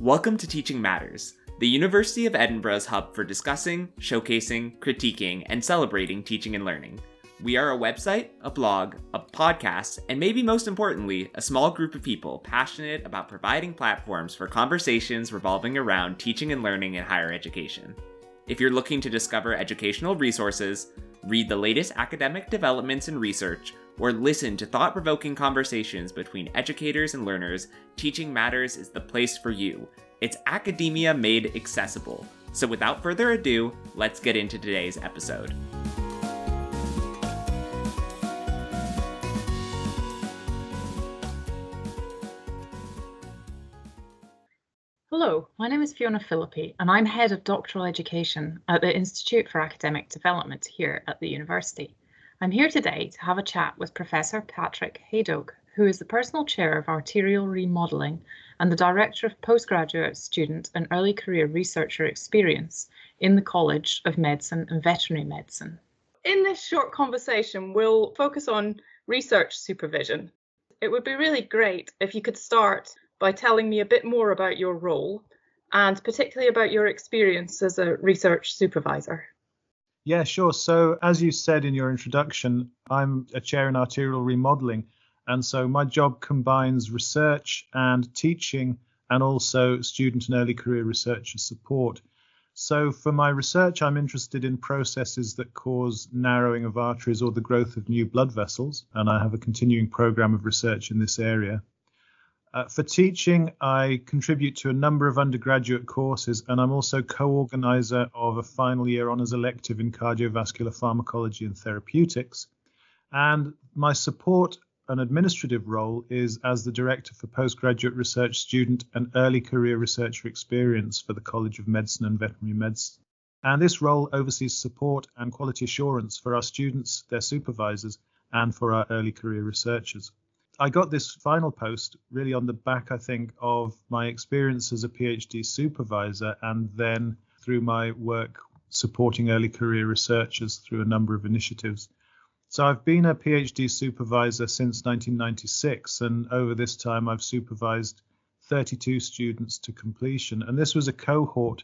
Welcome to Teaching Matters, the University of Edinburgh's hub for discussing, showcasing, critiquing, and celebrating teaching and learning. We are a website, a blog, a podcast, and maybe most importantly, a small group of people passionate about providing platforms for conversations revolving around teaching and learning in higher education. If you're looking to discover educational resources, read the latest academic developments and research, or listen to thought provoking conversations between educators and learners, Teaching Matters is the place for you. It's academia made accessible. So without further ado, let's get into today's episode. Hello, my name is Fiona Philippi, and I'm Head of Doctoral Education at the Institute for Academic Development here at the university. I'm here today to have a chat with Professor Patrick Hadoke, who is the personal chair of arterial remodeling and the director of postgraduate student and early career researcher experience in the College of Medicine and Veterinary Medicine. In this short conversation, we'll focus on research supervision. It would be really great if you could start by telling me a bit more about your role and particularly about your experience as a research supervisor. Yeah, sure. So, as you said in your introduction, I'm a chair in arterial remodeling. And so my job combines research and teaching and also student and early career researcher support. So, for my research, I'm interested in processes that cause narrowing of arteries or the growth of new blood vessels. And I have a continuing program of research in this area. Uh, for teaching, I contribute to a number of undergraduate courses, and I'm also co organizer of a final year honours elective in cardiovascular pharmacology and therapeutics. And my support and administrative role is as the Director for Postgraduate Research Student and Early Career Researcher Experience for the College of Medicine and Veterinary Medicine. And this role oversees support and quality assurance for our students, their supervisors, and for our early career researchers. I got this final post really on the back, I think, of my experience as a PhD supervisor and then through my work supporting early career researchers through a number of initiatives. So I've been a PhD supervisor since 1996, and over this time I've supervised 32 students to completion. And this was a cohort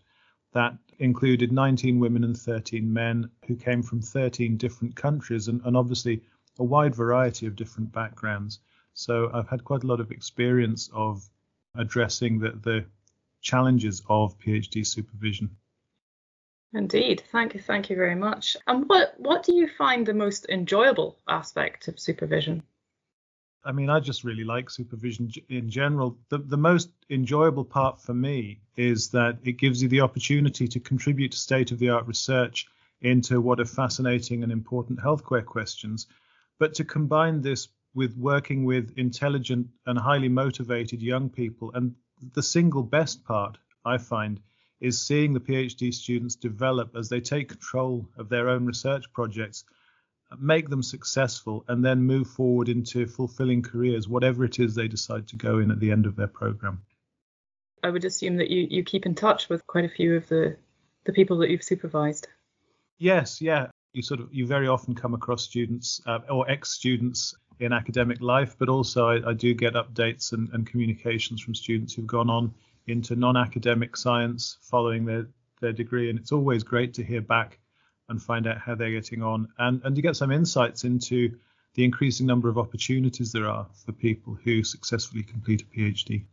that included 19 women and 13 men who came from 13 different countries and, and obviously a wide variety of different backgrounds. So I've had quite a lot of experience of addressing the, the challenges of PhD supervision. Indeed, thank you, thank you very much. And what what do you find the most enjoyable aspect of supervision? I mean, I just really like supervision in general. The the most enjoyable part for me is that it gives you the opportunity to contribute to state of the art research into what are fascinating and important healthcare questions, but to combine this with working with intelligent and highly motivated young people. And the single best part I find is seeing the PhD students develop as they take control of their own research projects, make them successful, and then move forward into fulfilling careers, whatever it is they decide to go in at the end of their program. I would assume that you, you keep in touch with quite a few of the, the people that you've supervised. Yes, yeah. You sort of you very often come across students uh, or ex-students in academic life, but also I, I do get updates and, and, communications from students who've gone on into non-academic science following their, their degree, and it's always great to hear back and find out how they're getting on, and and to get some insights into the increasing number of opportunities there are for people who successfully complete a PhD.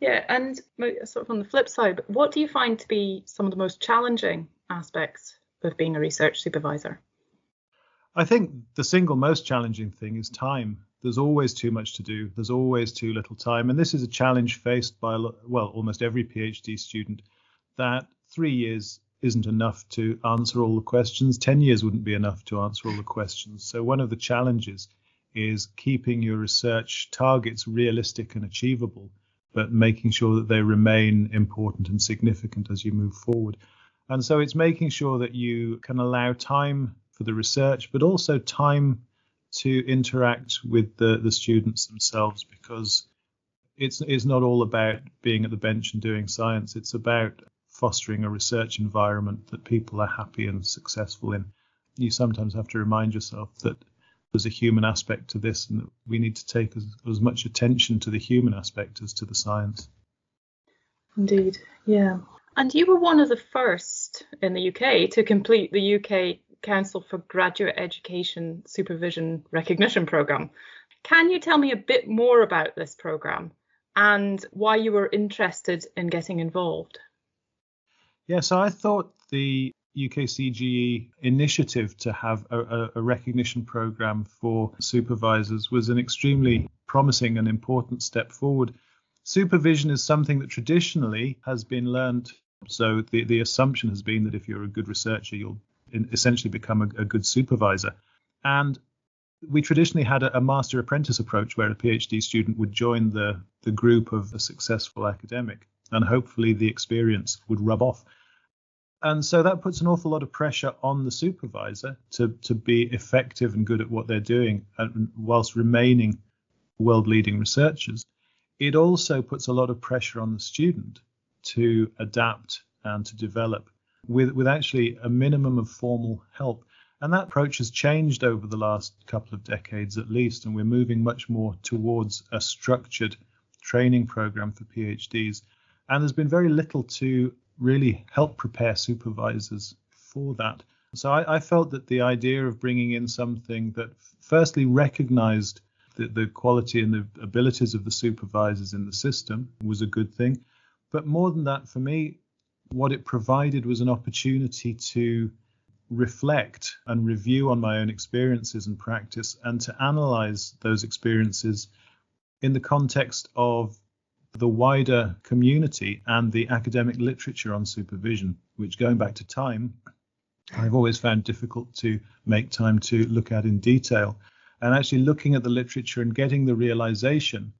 Yeah, and sort of on the flip side, what do you find to be some of the most challenging aspects of being a research supervisor? I think the single most challenging thing is time. There's always too much to do. There's always too little time, and this is a challenge faced by well almost every PhD student. That three years isn't enough to answer all the questions. Ten years wouldn't be enough to answer all the questions. So one of the challenges is keeping your research targets realistic and achievable, but making sure that they remain important and significant as you move forward. And so it's making sure that you can allow time for the research, but also time to interact with the, the students themselves because it's it's not all about being at the bench and doing science. It's about fostering a research environment that people are happy and successful in. You sometimes have to remind yourself that there's a human aspect to this and that we need to take as, as much attention to the human aspect as to the science. Indeed, yeah. And you were one of the first in the UK to complete the UK Council for Graduate Education Supervision Recognition Programme. Can you tell me a bit more about this programme and why you were interested in getting involved? Yeah, so I thought the UKCGE initiative to have a, a, recognition program for supervisors was an extremely promising and important step forward. Supervision is something that traditionally has been learned. So the, the assumption has been that if you're a good researcher, you'll essentially become a, a good supervisor. And we traditionally had a, a, master apprentice approach where a PhD student would join the, the group of a successful academic and hopefully the experience would rub off. And so that puts an awful lot of pressure on the supervisor to, to be effective and good at what they're doing and whilst remaining world leading researchers. It also puts a lot of pressure on the student to adapt and to develop with, with actually a minimum of formal help. And that approach has changed over the last couple of decades at least, and we're moving much more towards a structured training program for PhDs. And there's been very little to really help prepare supervisors for that. So I, I felt that the idea of bringing in something that firstly recognized the, the quality and the abilities of the supervisors in the system was a good thing. But more than that, for me, what it provided was an opportunity to reflect and review on my own experiences and practice and to analyze those experiences in the context of the wider community and the academic literature on supervision, which going back to time, I've always found difficult to make time to look at in detail. And actually looking at the literature and getting the realization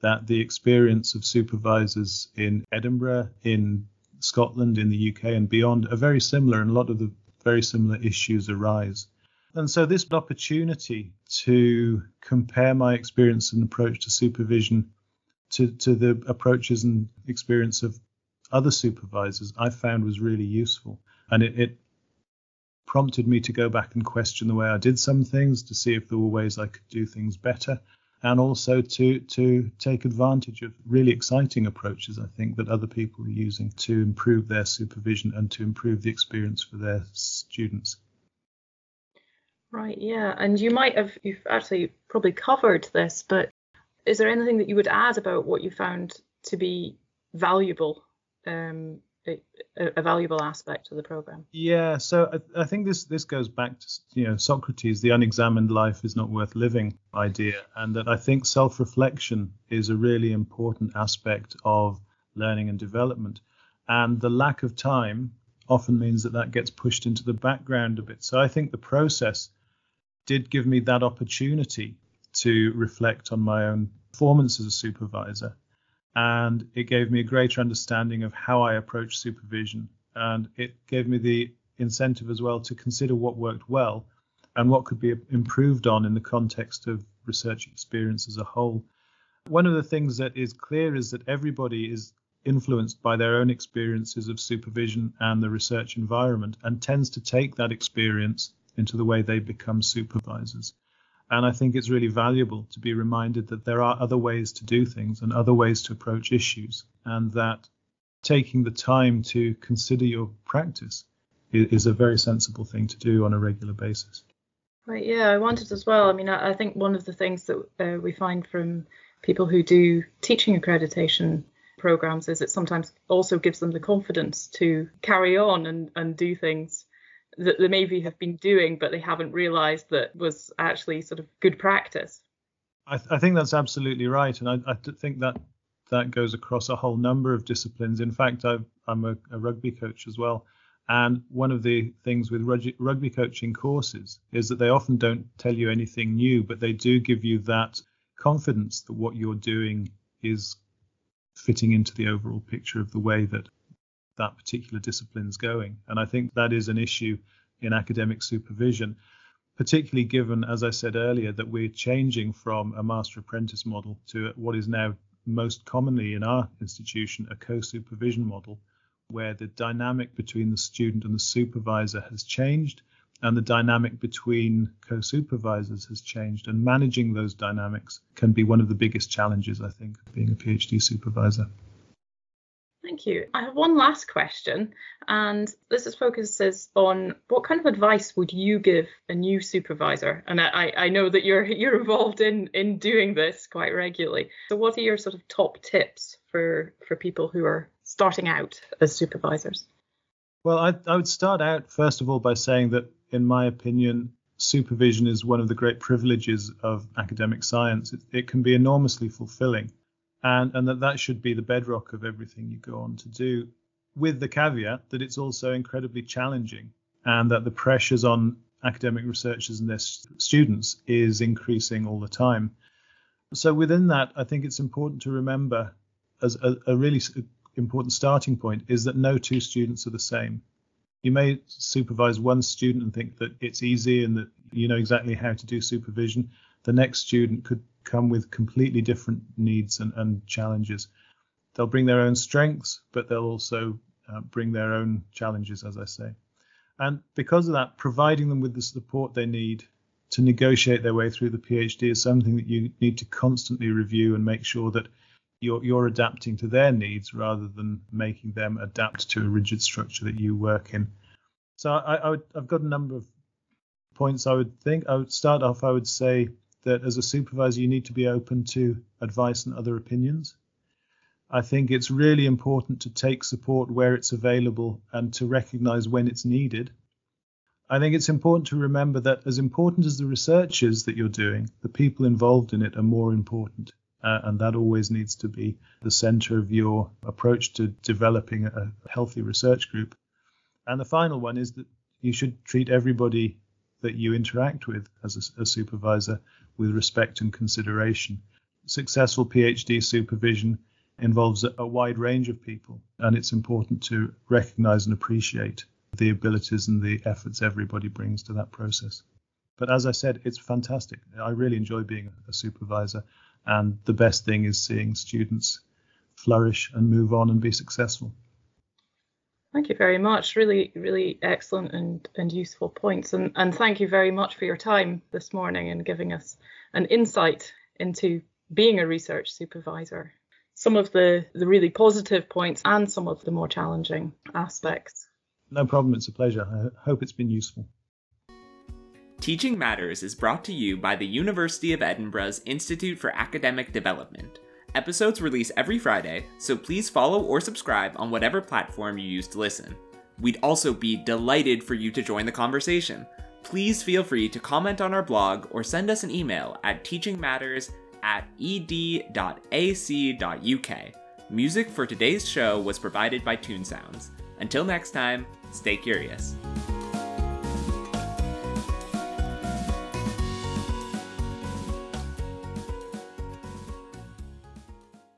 that the experience of supervisors in Edinburgh, in Scotland, in the UK, and beyond are very similar, and a lot of the very similar issues arise. And so, this opportunity to compare my experience and approach to supervision to, to the approaches and experience of other supervisors, I found was really useful. And it, it prompted me to go back and question the way I did some things to see if there were ways I could do things better and also to to take advantage of really exciting approaches I think that other people are using to improve their supervision and to improve the experience for their students. Right, yeah, and you might have you've actually probably covered this, but is there anything that you would add about what you found to be valuable um, a, a, valuable aspect of the program. Yeah, so I, I, think this this goes back to you know Socrates, the unexamined life is not worth living idea, and that I think self-reflection is a really important aspect of learning and development, and the lack of time often means that that gets pushed into the background a bit. So I think the process did give me that opportunity to reflect on my own performance as a supervisor and it gave me a greater understanding of how I approach supervision. And it gave me the incentive as well to consider what worked well and what could be improved on in the context of research experience as a whole. One of the things that is clear is that everybody is influenced by their own experiences of supervision and the research environment and tends to take that experience into the way they become supervisors. And I think it's really valuable to be reminded that there are other ways to do things and other ways to approach issues, and that taking the time to consider your practice is a very sensible thing to do on a regular basis. Right, yeah, I wanted as well. I mean, I, I think one of the things that uh, we find from people who do teaching accreditation programs is it sometimes also gives them the confidence to carry on and, and do things that they maybe have been doing, but they haven't realised that was actually sort of good practice. I, th- I think that's absolutely right, and I, I, think that that goes across a whole number of disciplines. In fact, i am a, a, rugby coach as well, and one of the things with rugby, rugby coaching courses is that they often don't tell you anything new, but they do give you that confidence that what you're doing is fitting into the overall picture of the way that that particular discipline's going. And I think that is an issue in academic supervision, particularly given, as I said earlier, that we're changing from a master apprentice model to what is now most commonly in our institution a co supervision model, where the dynamic between the student and the supervisor has changed. And the dynamic between co supervisors has changed, and managing those dynamics can be one of the biggest challenges, I think, being a PhD supervisor. Thank you. I have one last question, and this is focuses on what kind of advice would you give a new supervisor? And I, I know that you're you're involved in in doing this quite regularly. So, what are your sort of top tips for for people who are starting out as supervisors? Well, I, I would start out first of all by saying that, in my opinion, supervision is one of the great privileges of academic science. It, it can be enormously fulfilling and, and that that should be the bedrock of everything you go on to do, with the caveat that it's also incredibly challenging and that the pressures on academic researchers and their students is increasing all the time. So within that, I think it's important to remember as a, a really important starting point is that no two students are the same. You may supervise one student and think that it's easy and that you know exactly how to do supervision. The next student could come with completely different needs and, and challenges. They'll bring their own strengths, but they'll also uh, bring their own challenges, as I say. And because of that, providing them with the support they need to negotiate their way through the PhD is something that you need to constantly review and make sure that you're, you're adapting to their needs rather than making them adapt to a rigid structure that you work in. So I, I would, I've got a number of points I would think. I would start off, I would say that as a supervisor, you need to be open to advice and other opinions. I think it's really important to take support where it's available and to recognize when it's needed. I think it's important to remember that as important as the research is that you're doing, the people involved in it are more important. Uh, and that always needs to be the center of your approach to developing a healthy research group. And the final one is that you should treat everybody that you interact with as a, a supervisor with respect and consideration. Successful PhD supervision involves a, wide range of people, and it's important to recognize and appreciate the abilities and the efforts everybody brings to that process. But as I said, it's fantastic. I really enjoy being a supervisor, and the best thing is seeing students flourish and move on and be successful. Thank you very much. Really, really excellent and, and useful points. And, and thank you very much for your time this morning and giving us an insight into being a research supervisor. Some of the, the really positive points and some of the more challenging aspects. No problem. It's a pleasure. I hope it's been useful. Teaching Matters is brought to you by the University of Edinburgh's Institute for Academic Development. Episodes release every Friday, so please follow or subscribe on whatever platform you use to listen. We'd also be delighted for you to join the conversation. Please feel free to comment on our blog or send us an email at teachingmatters at ed.ac.uk. Music for today's show was provided by Toon Sounds. Until next time, stay curious.